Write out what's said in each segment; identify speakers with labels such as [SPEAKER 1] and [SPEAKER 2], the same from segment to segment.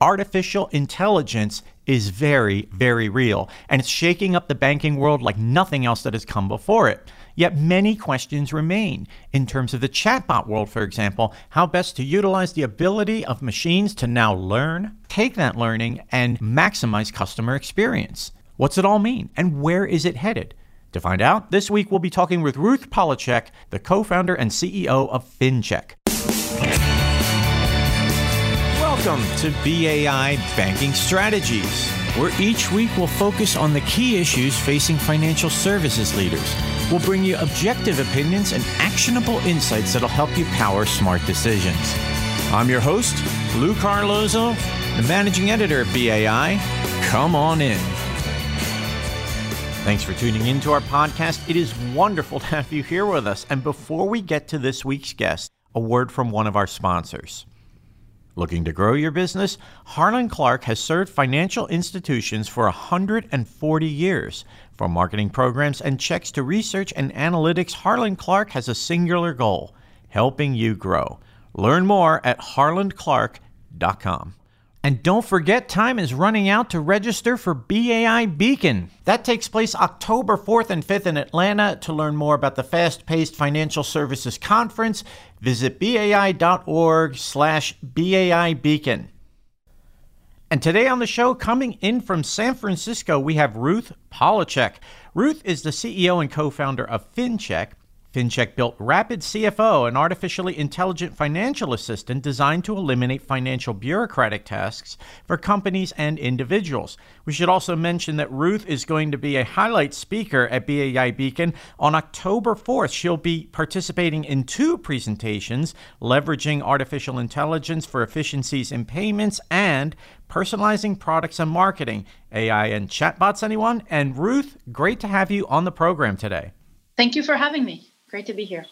[SPEAKER 1] Artificial intelligence is very, very real, and it's shaking up the banking world like nothing else that has come before it. Yet many questions remain. In terms of the chatbot world, for example, how best to utilize the ability of machines to now learn, take that learning, and maximize customer experience. What's it all mean, and where is it headed? To find out, this week we'll be talking with Ruth Polachek, the co founder and CEO of FinCheck. Welcome to BAI Banking Strategies, where each week we'll focus on the key issues facing financial services leaders. We'll bring you objective opinions and actionable insights that'll help you power smart decisions. I'm your host, Lou Carlozo, the managing editor of BAI. Come on in. Thanks for tuning in to our podcast. It is wonderful to have you here with us. And before we get to this week's guest, a word from one of our sponsors. Looking to grow your business? Harland Clarke has served financial institutions for 140 years. From marketing programs and checks to research and analytics, Harland Clarke has a singular goal helping you grow. Learn more at harlandclarke.com. And don't forget, time is running out to register for BAI Beacon. That takes place October 4th and 5th in Atlanta. To learn more about the Fast Paced Financial Services Conference, visit bai.org slash BAI Beacon. And today on the show, coming in from San Francisco, we have Ruth Polachek. Ruth is the CEO and co founder of FinCheck, FinCheck built Rapid CFO, an artificially intelligent financial assistant designed to eliminate financial bureaucratic tasks for companies and individuals. We should also mention that Ruth is going to be a highlight speaker at BAI Beacon on October 4th. She'll be participating in two presentations leveraging artificial intelligence for efficiencies in payments and personalizing products and marketing. AI and chatbots, anyone? And Ruth, great to have you on the program today.
[SPEAKER 2] Thank you for having me. Great to be here.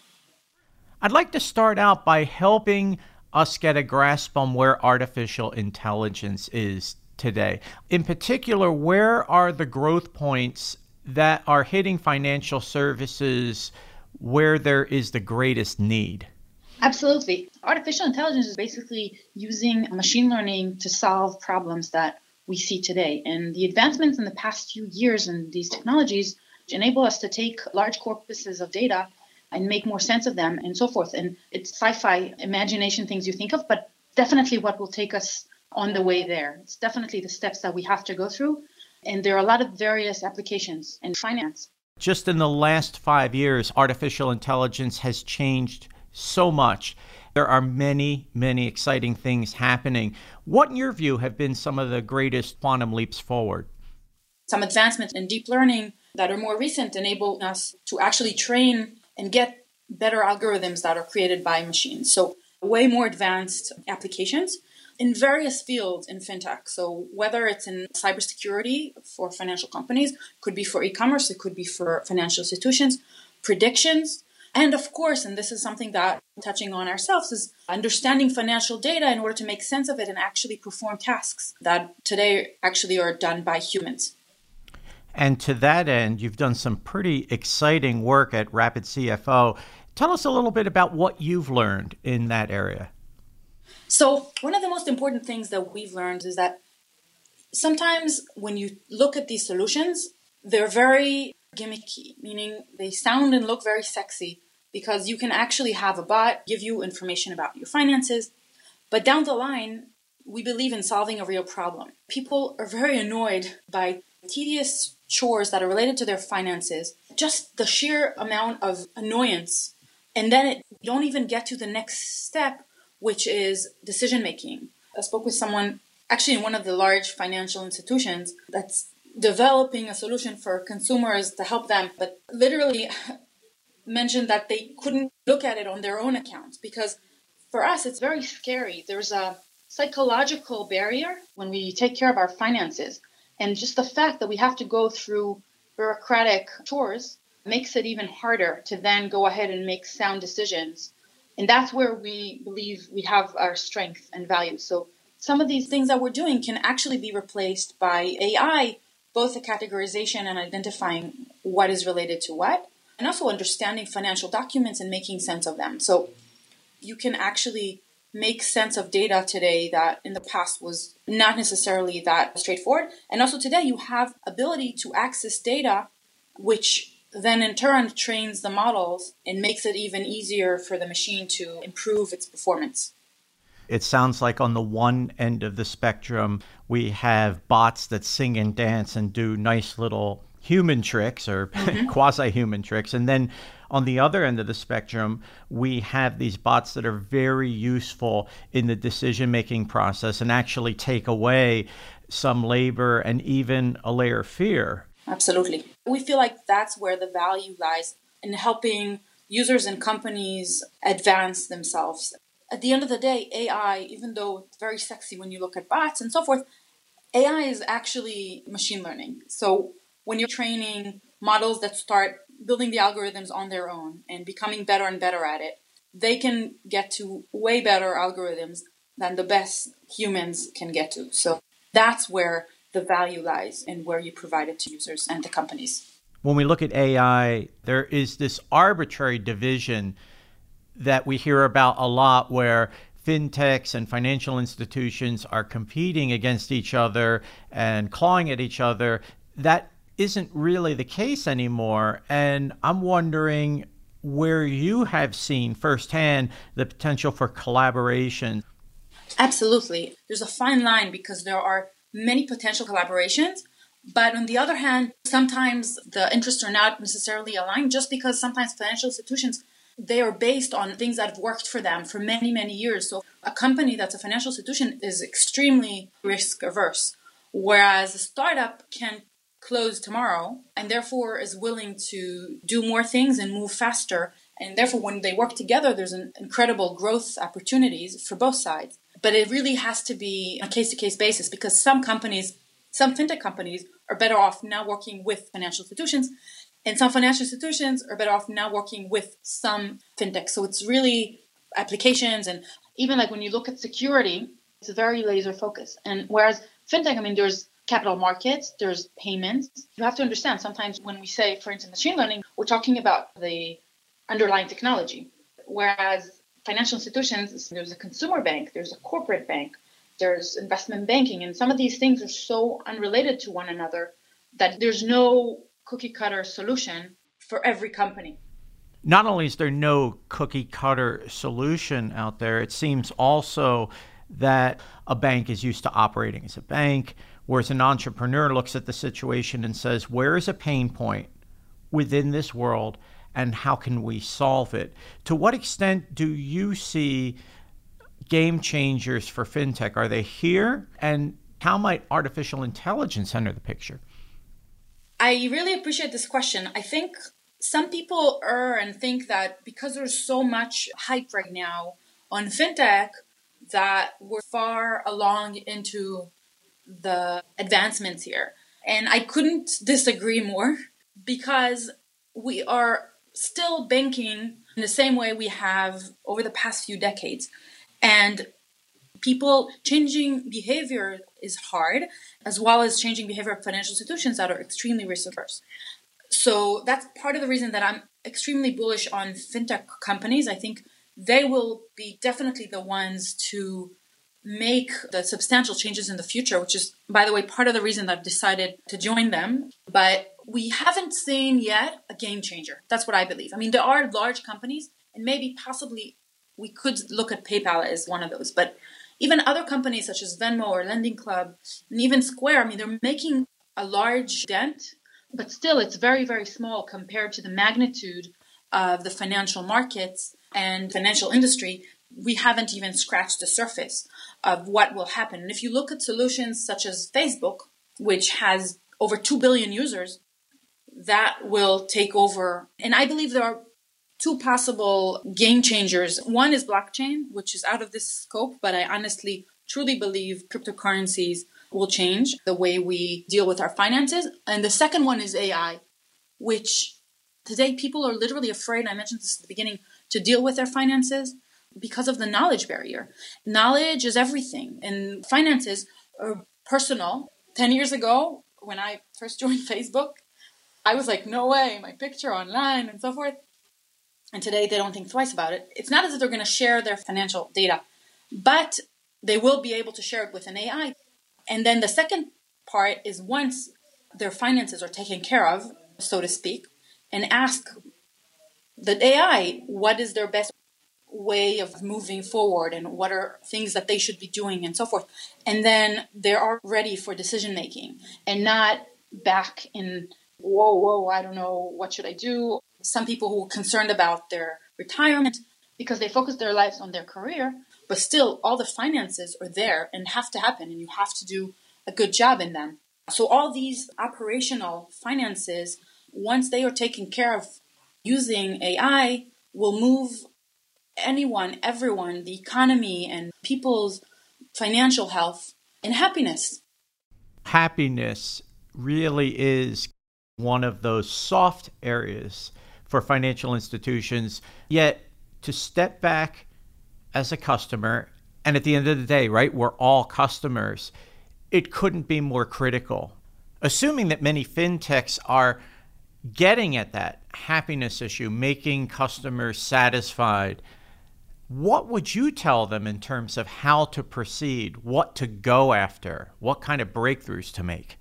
[SPEAKER 1] I'd like to start out by helping us get a grasp on where artificial intelligence is today. In particular, where are the growth points that are hitting financial services where there is the greatest need?
[SPEAKER 2] Absolutely. Artificial intelligence is basically using machine learning to solve problems that we see today. And the advancements in the past few years in these technologies enable us to take large corpuses of data and make more sense of them and so forth. And it's sci fi imagination things you think of, but definitely what will take us on the way there. It's definitely the steps that we have to go through. And there are a lot of various applications in finance.
[SPEAKER 1] Just in the last five years, artificial intelligence has changed so much. There are many, many exciting things happening. What, in your view, have been some of the greatest quantum leaps forward?
[SPEAKER 2] Some advancements in deep learning that are more recent enable us to actually train and get better algorithms that are created by machines. So, way more advanced applications in various fields in fintech. So, whether it's in cybersecurity for financial companies, could be for e commerce, it could be for financial institutions, predictions. And of course, and this is something that touching on ourselves is understanding financial data in order to make sense of it and actually perform tasks that today actually are done by humans.
[SPEAKER 1] And to that end, you've done some pretty exciting work at Rapid CFO. Tell us a little bit about what you've learned in that area.
[SPEAKER 2] So, one of the most important things that we've learned is that sometimes when you look at these solutions, they're very gimmicky, meaning they sound and look very sexy because you can actually have a bot give you information about your finances. But down the line, we believe in solving a real problem. People are very annoyed by tedious chores that are related to their finances, just the sheer amount of annoyance. And then it, you don't even get to the next step, which is decision making. I spoke with someone actually in one of the large financial institutions that's developing a solution for consumers to help them, but literally mentioned that they couldn't look at it on their own accounts because for us it's very scary. There's a psychological barrier when we take care of our finances and just the fact that we have to go through bureaucratic chores makes it even harder to then go ahead and make sound decisions. And that's where we believe we have our strength and value. So some of these things that we're doing can actually be replaced by AI, both the categorization and identifying what is related to what, and also understanding financial documents and making sense of them. So you can actually make sense of data today that in the past was not necessarily that straightforward. And also today you have ability to access data which then in turn trains the models and makes it even easier for the machine to improve its performance.
[SPEAKER 1] It sounds like on the one end of the spectrum, we have bots that sing and dance and do nice little human tricks or mm-hmm. quasi human tricks. And then on the other end of the spectrum, we have these bots that are very useful in the decision making process and actually take away some labor and even a layer of fear.
[SPEAKER 2] Absolutely. We feel like that's where the value lies in helping users and companies advance themselves. At the end of the day, AI, even though it's very sexy when you look at bots and so forth, AI is actually machine learning. So when you're training models that start building the algorithms on their own and becoming better and better at it, they can get to way better algorithms than the best humans can get to. So that's where the value lies and where you provide it to users and the companies.
[SPEAKER 1] When we look at AI, there is this arbitrary division that we hear about a lot where fintechs and financial institutions are competing against each other and clawing at each other. That isn't really the case anymore. And I'm wondering where you have seen firsthand the potential for collaboration.
[SPEAKER 2] Absolutely. There's a fine line because there are many potential collaborations. But on the other hand, sometimes the interests are not necessarily aligned just because sometimes financial institutions they are based on things that have worked for them for many, many years. So a company that's a financial institution is extremely risk averse. Whereas a startup can close tomorrow and therefore is willing to do more things and move faster. And therefore, when they work together, there's an incredible growth opportunities for both sides. But it really has to be a case to case basis because some companies, some fintech companies, are better off now working with financial institutions, and some financial institutions are better off now working with some fintech. So it's really applications and even like when you look at security, it's very laser focused. And whereas fintech, I mean, there's capital markets, there's payments. You have to understand sometimes when we say, for instance, machine learning, we're talking about the underlying technology. Whereas financial institutions, there's a consumer bank, there's a corporate bank, there's investment banking, and some of these things are so unrelated to one another that there's no cookie cutter solution for every company.
[SPEAKER 1] Not only is there no cookie cutter solution out there, it seems also that a bank is used to operating as a bank Whereas an entrepreneur looks at the situation and says, where is a pain point within this world and how can we solve it? To what extent do you see game changers for fintech? Are they here? And how might artificial intelligence enter the picture?
[SPEAKER 2] I really appreciate this question. I think some people err and think that because there's so much hype right now on fintech, that we're far along into the advancements here. And I couldn't disagree more because we are still banking in the same way we have over the past few decades. And people changing behavior is hard, as well as changing behavior of financial institutions that are extremely risk averse. So that's part of the reason that I'm extremely bullish on fintech companies. I think they will be definitely the ones to make the substantial changes in the future, which is, by the way, part of the reason that I've decided to join them. But we haven't seen yet a game changer. That's what I believe. I mean, there are large companies, and maybe possibly we could look at PayPal as one of those, but even other companies such as Venmo or Lending Club, and even Square, I mean, they're making a large dent, but still it's very, very small compared to the magnitude of the financial markets and financial industry we haven't even scratched the surface of what will happen. And if you look at solutions such as Facebook, which has over 2 billion users, that will take over. And I believe there are two possible game changers. One is blockchain, which is out of this scope, but I honestly truly believe cryptocurrencies will change the way we deal with our finances. And the second one is AI, which today people are literally afraid, I mentioned this at the beginning, to deal with their finances because of the knowledge barrier. Knowledge is everything, and finances are personal. 10 years ago, when I first joined Facebook, I was like, no way, my picture online and so forth. And today they don't think twice about it. It's not as if they're going to share their financial data, but they will be able to share it with an AI. And then the second part is once their finances are taken care of, so to speak, and ask the AI what is their best way of moving forward and what are things that they should be doing and so forth. And then they are ready for decision making and not back in, whoa, whoa, I don't know, what should I do? Some people who are concerned about their retirement because they focus their lives on their career, but still all the finances are there and have to happen and you have to do a good job in them. So all these operational finances, once they are taken care of using AI, will move anyone, everyone, the economy and people's financial health and happiness.
[SPEAKER 1] Happiness really is one of those soft areas for financial institutions. Yet to step back as a customer, and at the end of the day, right, we're all customers, it couldn't be more critical. Assuming that many fintechs are getting at that happiness issue, making customers satisfied, what would you tell them in terms of how to proceed, what to go after, what kind of breakthroughs to make?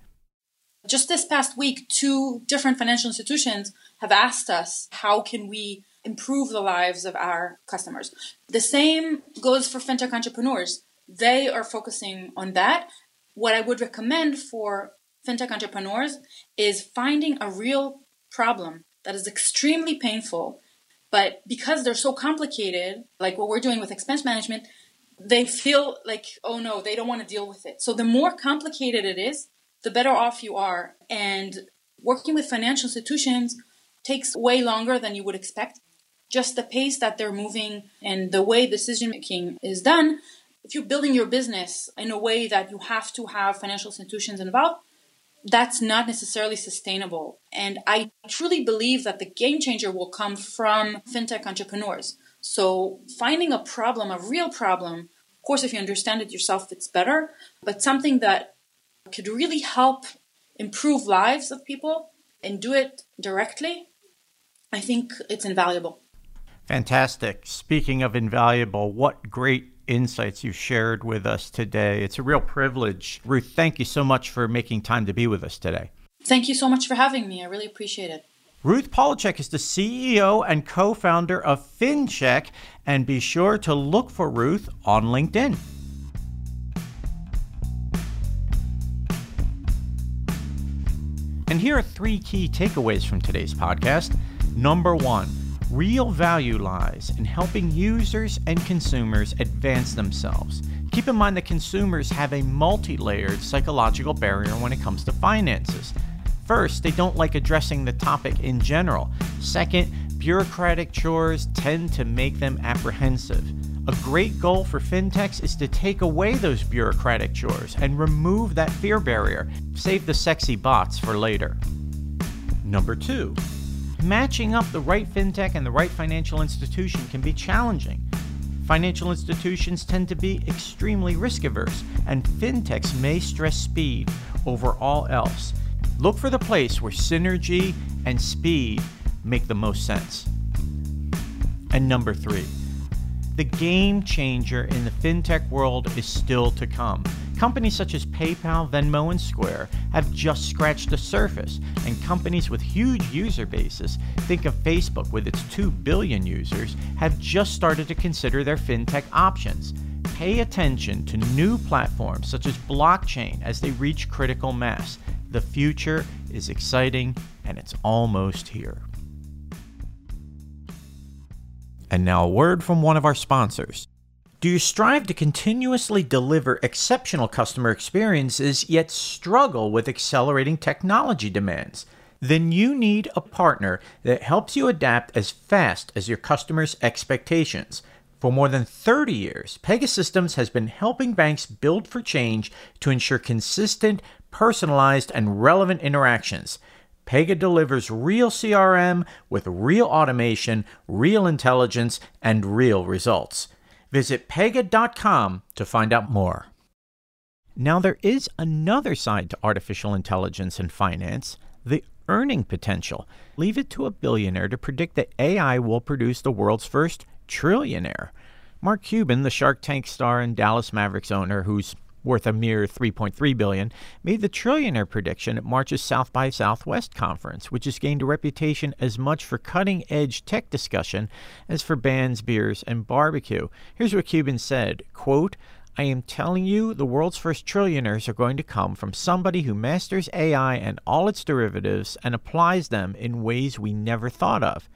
[SPEAKER 2] Just this past week, two different financial institutions have asked us how can we improve the lives of our customers. The same goes for fintech entrepreneurs. They are focusing on that. What I would recommend for fintech entrepreneurs is finding a real problem that is extremely painful but because they're so complicated, like what we're doing with expense management, they feel like, oh no, they don't want to deal with it. So the more complicated it is, the better off you are. And working with financial institutions takes way longer than you would expect. Just the pace that they're moving and the way decision making is done. If you're building your business in a way that you have to have financial institutions involved, that's not necessarily sustainable. And I truly believe that the game changer will come from fintech entrepreneurs. So finding a problem, a real problem, of course, if you understand it yourself, it's better, but something that could really help improve lives of people and do it directly, I think it's invaluable.
[SPEAKER 1] Fantastic. Speaking of invaluable, what great insights you've shared with us today. It's a real privilege. Ruth, thank you so much for making time to be with us today.
[SPEAKER 2] Thank you so much for having me. I really appreciate it.
[SPEAKER 1] Ruth Polachek is the CEO and co founder of FinCheck, and be sure to look for Ruth on LinkedIn. And here are three key takeaways from today's podcast. Number one, Real value lies in helping users and consumers advance themselves. Keep in mind that consumers have a multi layered psychological barrier when it comes to finances. First, they don't like addressing the topic in general. Second, bureaucratic chores tend to make them apprehensive. A great goal for fintechs is to take away those bureaucratic chores and remove that fear barrier. Save the sexy bots for later. Number two, matching up the right fintech and the right financial institution can be challenging. Financial institutions tend to be extremely risk averse, and fintechs may stress speed over all else. Look for the place where synergy and speed make the most sense. And number three, the game changer in the fintech world is still to come. Companies such as PayPal, Venmo, and Square have just scratched the surface, and companies with huge user bases, think of Facebook with its 2 billion users, have just started to consider their fintech options. Pay attention to new platforms such as blockchain as they reach critical mass. The future is exciting and it's almost here. And now a word from one of our sponsors. Do you strive to continuously deliver exceptional customer experiences yet struggle with accelerating technology demands? Then you need a partner that helps you adapt as fast as your customers' expectations. For more than 30 years, Pegasystems has been helping banks build for change to ensure consistent, personalized, and relevant interactions. Pega delivers real CRM with real automation, real intelligence, and real results. Visit pega.com to find out more. Now, there is another side to artificial intelligence in finance the earning potential. Leave it to a billionaire to predict that AI will produce the world's first trillionaire. Mark Cuban, the Shark Tank star and Dallas Mavericks owner, who's worth a mere 3.3 billion, made the trillionaire prediction at March's South by Southwest conference, which has gained a reputation as much for cutting-edge tech discussion as for bands, beers, and barbecue. Here's what Cuban said, quote, I am telling you, the world's first trillionaires are going to come from somebody who masters AI and all its derivatives and applies them in ways we never thought of.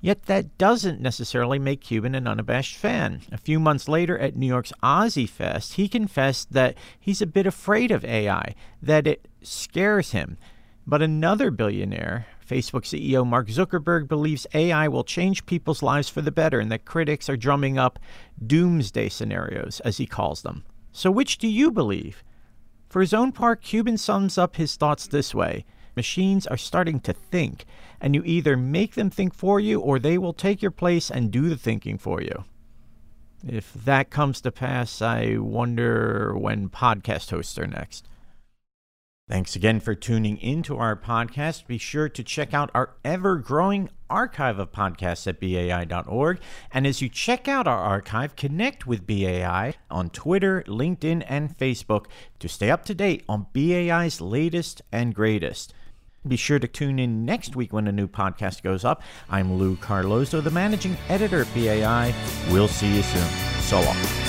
[SPEAKER 1] Yet that doesn't necessarily make Cuban an unabashed fan. A few months later at New York's OZY Fest, he confessed that he's a bit afraid of AI, that it scares him. But another billionaire, Facebook CEO Mark Zuckerberg, believes AI will change people's lives for the better and that critics are drumming up doomsday scenarios, as he calls them. So, which do you believe? For his own part, Cuban sums up his thoughts this way Machines are starting to think, and you either make them think for you or they will take your place and do the thinking for you. If that comes to pass, I wonder when podcast hosts are next. Thanks again for tuning into our podcast. Be sure to check out our ever growing archive of podcasts at BAI.org. And as you check out our archive, connect with BAI on Twitter, LinkedIn, and Facebook to stay up to date on BAI's latest and greatest. Be sure to tune in next week when a new podcast goes up. I'm Lou Carlozo, the managing editor at BAI. We'll see you soon. So long.